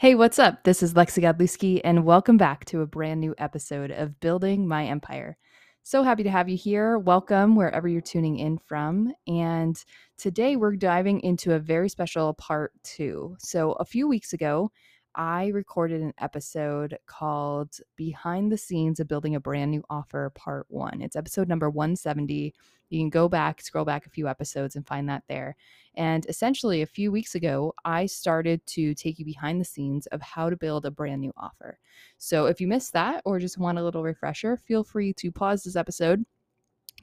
Hey, what's up? This is Lexi Godlewski, and welcome back to a brand new episode of Building My Empire. So happy to have you here. Welcome wherever you're tuning in from. And today we're diving into a very special part two. So, a few weeks ago, I recorded an episode called Behind the Scenes of Building a Brand New Offer Part One. It's episode number 170. You can go back, scroll back a few episodes, and find that there. And essentially, a few weeks ago, I started to take you behind the scenes of how to build a brand new offer. So if you missed that or just want a little refresher, feel free to pause this episode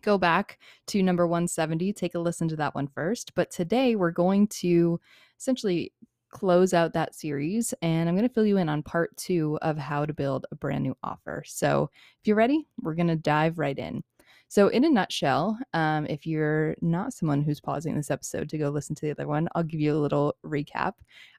go back to number 170, take a listen to that one first. But today we're going to essentially close out that series and I'm going to fill you in on part two of how to build a brand new offer. So if you're ready, we're going to dive right in. So, in a nutshell, um, if you're not someone who's pausing this episode to go listen to the other one, I'll give you a little recap.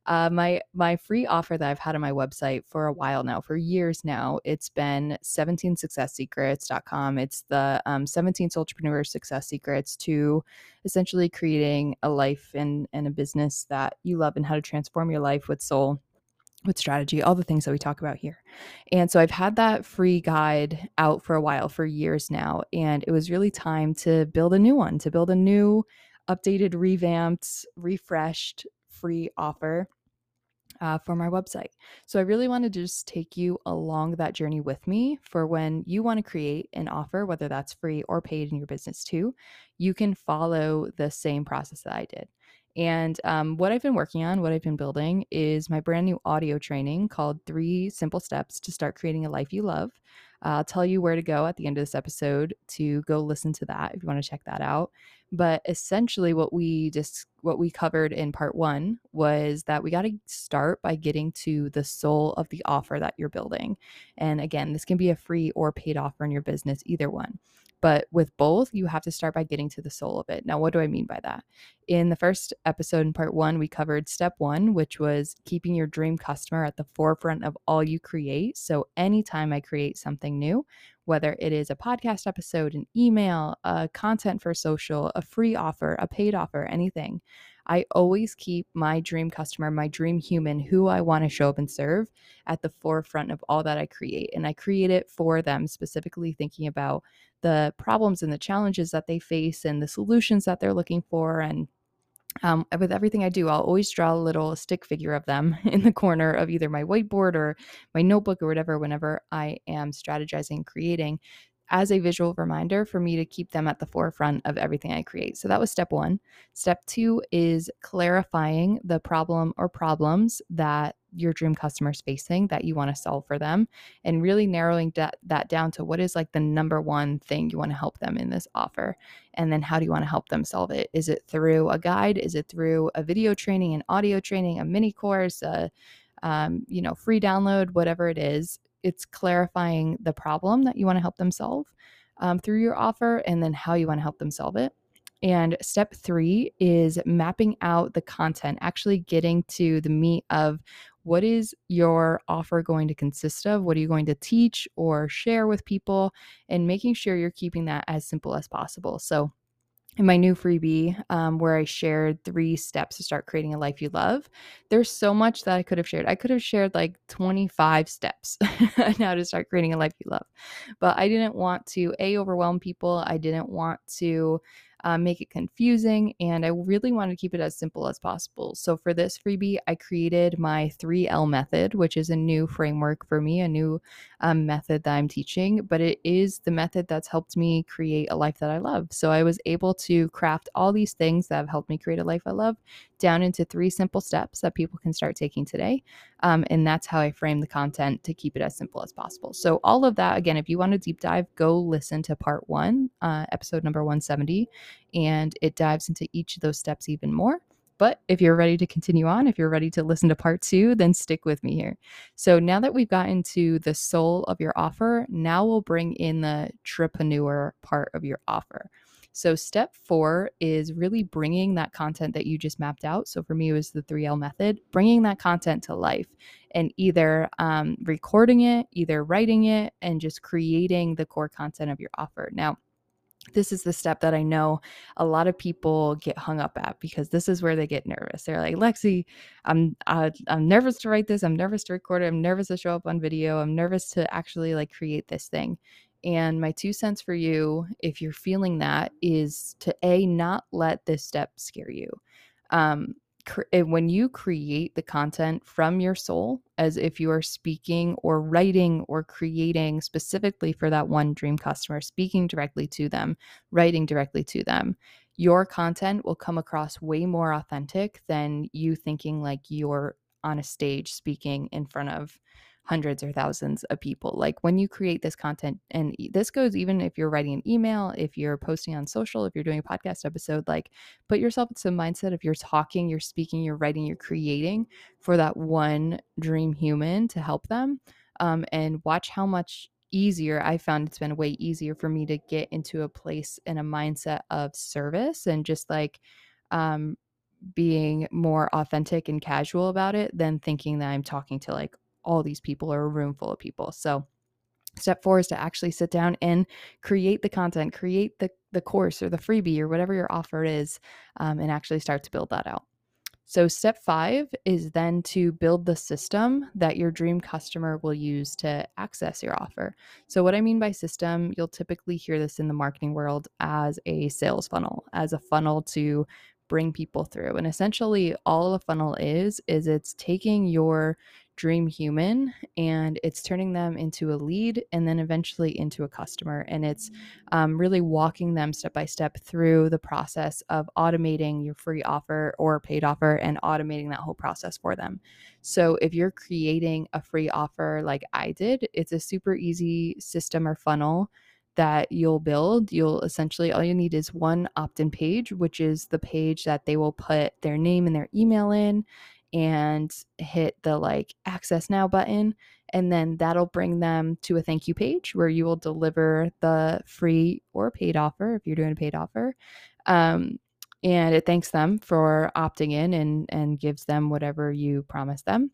Uh, my my free offer that I've had on my website for a while now, for years now, it's been 17successsecrets.com. It's the um, 17 entrepreneur success secrets to essentially creating a life and, and a business that you love and how to transform your life with soul with strategy, all the things that we talk about here. And so I've had that free guide out for a while, for years now. And it was really time to build a new one, to build a new, updated, revamped, refreshed free offer uh, for my website. So I really wanted to just take you along that journey with me for when you want to create an offer, whether that's free or paid in your business too, you can follow the same process that I did. And um, what I've been working on, what I've been building, is my brand new audio training called Three Simple Steps to Start Creating a Life You Love. Uh, I'll tell you where to go at the end of this episode to go listen to that if you want to check that out. But essentially, what we just what we covered in part one was that we got to start by getting to the soul of the offer that you're building. And again, this can be a free or paid offer in your business, either one. But with both, you have to start by getting to the soul of it. Now, what do I mean by that? In the first episode in part one, we covered step one, which was keeping your dream customer at the forefront of all you create. So, anytime I create something new, whether it is a podcast episode, an email, a content for social, a free offer, a paid offer, anything, I always keep my dream customer, my dream human, who I want to show up and serve at the forefront of all that I create. And I create it for them, specifically thinking about the problems and the challenges that they face and the solutions that they're looking for. And um, with everything I do, I'll always draw a little stick figure of them in the corner of either my whiteboard or my notebook or whatever, whenever I am strategizing, creating as a visual reminder for me to keep them at the forefront of everything I create. So that was step one. Step two is clarifying the problem or problems that your dream customer is facing that you want to solve for them and really narrowing that, that down to what is like the number one thing you want to help them in this offer and then how do you want to help them solve it is it through a guide is it through a video training an audio training a mini course a um, you know free download whatever it is it's clarifying the problem that you want to help them solve um, through your offer and then how you want to help them solve it. And step three is mapping out the content, actually getting to the meat of what is your offer going to consist of? What are you going to teach or share with people? And making sure you're keeping that as simple as possible. So, in my new freebie um, where I shared three steps to start creating a life you love. There's so much that I could have shared. I could have shared like 25 steps now to start creating a life you love. But I didn't want to A, overwhelm people. I didn't want to uh, make it confusing, and I really wanted to keep it as simple as possible. So for this freebie, I created my 3L method, which is a new framework for me, a new um, method that I'm teaching, but it is the method that's helped me create a life that I love. So I was able to craft all these things that have helped me create a life I love down into three simple steps that people can start taking today. Um, and that's how I frame the content to keep it as simple as possible. So, all of that, again, if you want to deep dive, go listen to part one, uh, episode number 170, and it dives into each of those steps even more. But if you're ready to continue on, if you're ready to listen to part two, then stick with me here. So now that we've gotten to the soul of your offer, now we'll bring in the tripreneur part of your offer. So, step four is really bringing that content that you just mapped out. So, for me, it was the 3L method, bringing that content to life and either um, recording it, either writing it, and just creating the core content of your offer. Now, this is the step that I know a lot of people get hung up at because this is where they get nervous. They're like, Lexi, I'm uh, I'm nervous to write this. I'm nervous to record it. I'm nervous to show up on video. I'm nervous to actually like create this thing. And my two cents for you, if you're feeling that, is to a not let this step scare you. Um, Eh, when you create the content from your soul as if you are speaking or writing or creating specifically for that one dream customer speaking directly to them writing directly to them your content will come across way more authentic than you thinking like you're on a stage speaking in front of hundreds or thousands of people. Like when you create this content, and this goes even if you're writing an email, if you're posting on social, if you're doing a podcast episode, like put yourself into the mindset of you're talking, you're speaking, you're writing, you're creating for that one dream human to help them. Um, and watch how much easier I found it's been way easier for me to get into a place and a mindset of service and just like um being more authentic and casual about it than thinking that I'm talking to like all these people or a room full of people. So step four is to actually sit down and create the content, create the, the course or the freebie or whatever your offer is, um, and actually start to build that out. So, step five is then to build the system that your dream customer will use to access your offer. So, what I mean by system, you'll typically hear this in the marketing world as a sales funnel, as a funnel to bring people through. And essentially, all a funnel is, is it's taking your dream human and it's turning them into a lead and then eventually into a customer. And it's um, really walking them step by step through the process of automating your free offer or paid offer and automating that whole process for them. So if you're creating a free offer like I did, it's a super easy system or funnel that you'll build, you'll essentially all you need is one opt in page, which is the page that they will put their name and their email in and hit the like access now button and then that'll bring them to a thank you page where you will deliver the free or paid offer if you're doing a paid offer um, and it thanks them for opting in and and gives them whatever you promised them.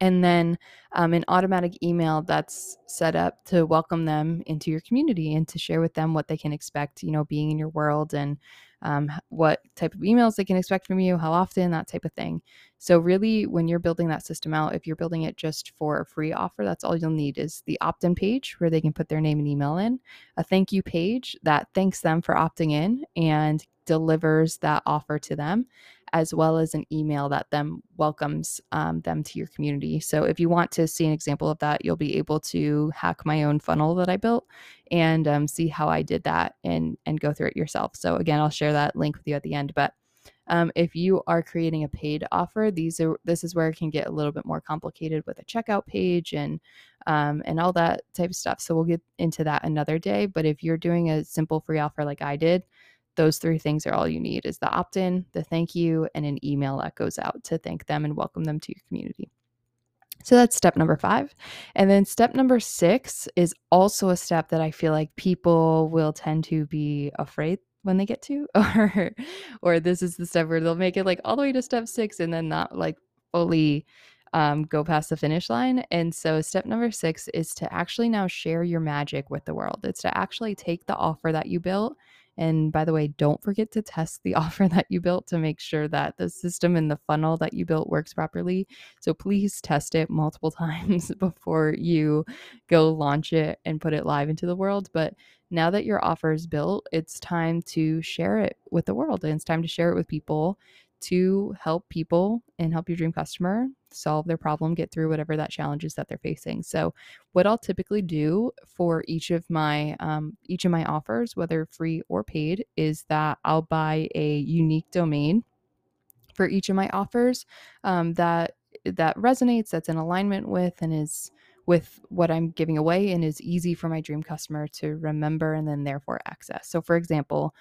And then um, an automatic email that's set up to welcome them into your community and to share with them what they can expect you know being in your world and um, what type of emails they can expect from you, how often, that type of thing. So, really, when you're building that system out, if you're building it just for a free offer, that's all you'll need is the opt in page where they can put their name and email in, a thank you page that thanks them for opting in and delivers that offer to them as well as an email that then welcomes um, them to your community. So if you want to see an example of that, you'll be able to hack my own funnel that I built and um, see how I did that and and go through it yourself. So again, I'll share that link with you at the end. But um, if you are creating a paid offer, these are this is where it can get a little bit more complicated with a checkout page and um, and all that type of stuff. So we'll get into that another day. But if you're doing a simple free offer like I did, those three things are all you need is the opt-in the thank you and an email that goes out to thank them and welcome them to your community so that's step number five and then step number six is also a step that i feel like people will tend to be afraid when they get to or or this is the step where they'll make it like all the way to step six and then not like fully um, go past the finish line. And so, step number six is to actually now share your magic with the world. It's to actually take the offer that you built and by the way, don't forget to test the offer that you built to make sure that the system and the funnel that you built works properly. So please test it multiple times before you go launch it and put it live into the world. But now that your offer is built, it's time to share it with the world and it's time to share it with people to help people and help your dream customer solve their problem, get through whatever that challenge is that they're facing. So, what I'll typically do for each of my um, each of my offers, whether free or paid, is that I'll buy a unique domain for each of my offers um, that that resonates, that's in alignment with, and is with what I'm giving away and is easy for my dream customer to remember and then therefore access. So, for example,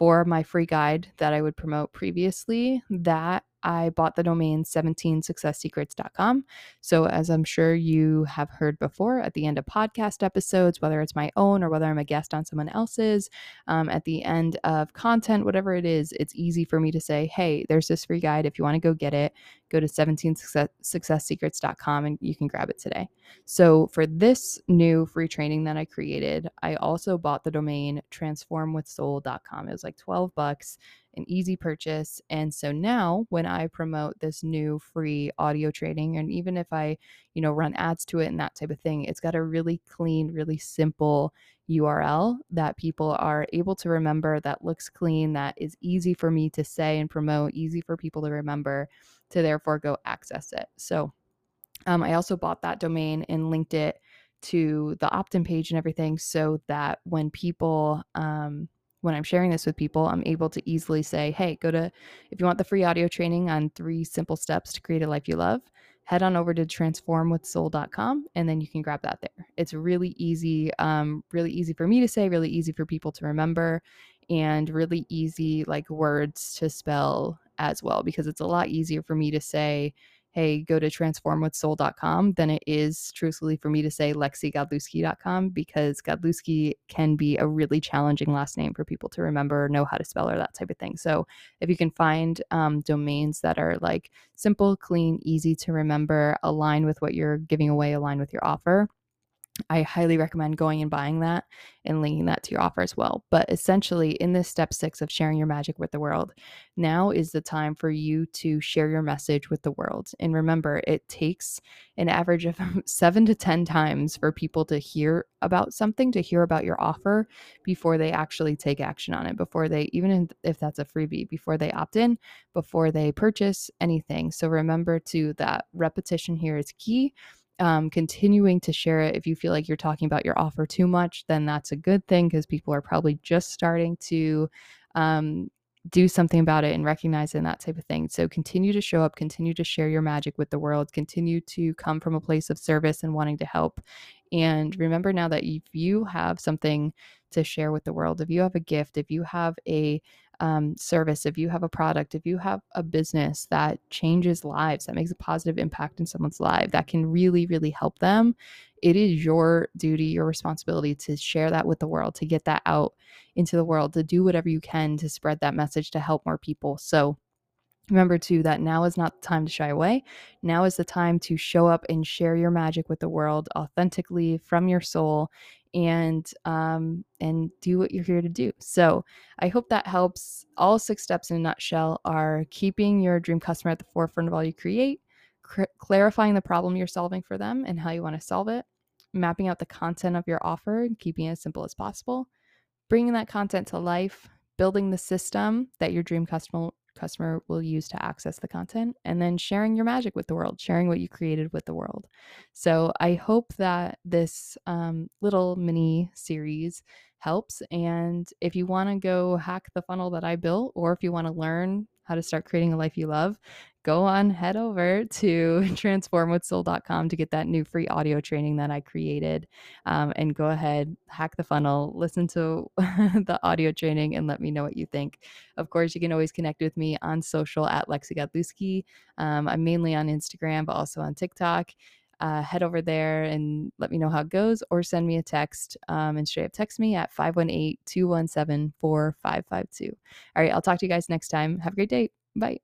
for my free guide that I would promote previously, that I bought the domain 17successsecrets.com. So, as I'm sure you have heard before at the end of podcast episodes, whether it's my own or whether I'm a guest on someone else's, um, at the end of content, whatever it is, it's easy for me to say, hey, there's this free guide. If you want to go get it, go to 17successsecrets.com and you can grab it today. So, for this new free training that I created, I also bought the domain transformwithsoul.com. It was like 12 bucks an easy purchase. And so now when I promote this new free audio training, and even if I, you know, run ads to it and that type of thing, it's got a really clean, really simple URL that people are able to remember, that looks clean, that is easy for me to say and promote, easy for people to remember, to therefore go access it. So um, I also bought that domain and linked it to the opt in page and everything so that when people, um, when I'm sharing this with people, I'm able to easily say, hey, go to, if you want the free audio training on three simple steps to create a life you love, head on over to transformwithsoul.com and then you can grab that there. It's really easy, um, really easy for me to say, really easy for people to remember, and really easy like words to spell as well, because it's a lot easier for me to say, hey, go to transformwithsoul.com than it is truthfully for me to say lexigodlewski.com because Godlewski can be a really challenging last name for people to remember, know how to spell or that type of thing. So if you can find um, domains that are like simple, clean, easy to remember, align with what you're giving away, align with your offer, I highly recommend going and buying that and linking that to your offer as well. But essentially, in this step six of sharing your magic with the world, now is the time for you to share your message with the world. And remember, it takes an average of seven to 10 times for people to hear about something, to hear about your offer before they actually take action on it, before they, even if that's a freebie, before they opt in, before they purchase anything. So remember to that repetition here is key um, continuing to share it. If you feel like you're talking about your offer too much, then that's a good thing because people are probably just starting to um, do something about it and recognize it and that type of thing. So continue to show up, continue to share your magic with the world, continue to come from a place of service and wanting to help. And remember now that if you have something to share with the world, if you have a gift, if you have a um, service, if you have a product, if you have a business that changes lives, that makes a positive impact in someone's life, that can really, really help them, it is your duty, your responsibility to share that with the world, to get that out into the world, to do whatever you can to spread that message to help more people. So, Remember, too, that now is not the time to shy away. Now is the time to show up and share your magic with the world authentically from your soul and um, and do what you're here to do. So I hope that helps. All six steps in a nutshell are keeping your dream customer at the forefront of all you create, cr- clarifying the problem you're solving for them and how you want to solve it, mapping out the content of your offer and keeping it as simple as possible, bringing that content to life, building the system that your dream customer customer will use to access the content and then sharing your magic with the world sharing what you created with the world. So i hope that this um, little mini series helps and if you want to go hack the funnel that i built or if you want to learn how to start creating a life you love go on, head over to transformwithsoul.com to get that new free audio training that I created. Um, and go ahead, hack the funnel, listen to the audio training, and let me know what you think. Of course, you can always connect with me on social at Lexi Godlewski. Um, I'm mainly on Instagram, but also on TikTok. Uh, head over there and let me know how it goes, or send me a text um, and straight up text me at 518 217 4552. All right, I'll talk to you guys next time. Have a great day. Bye.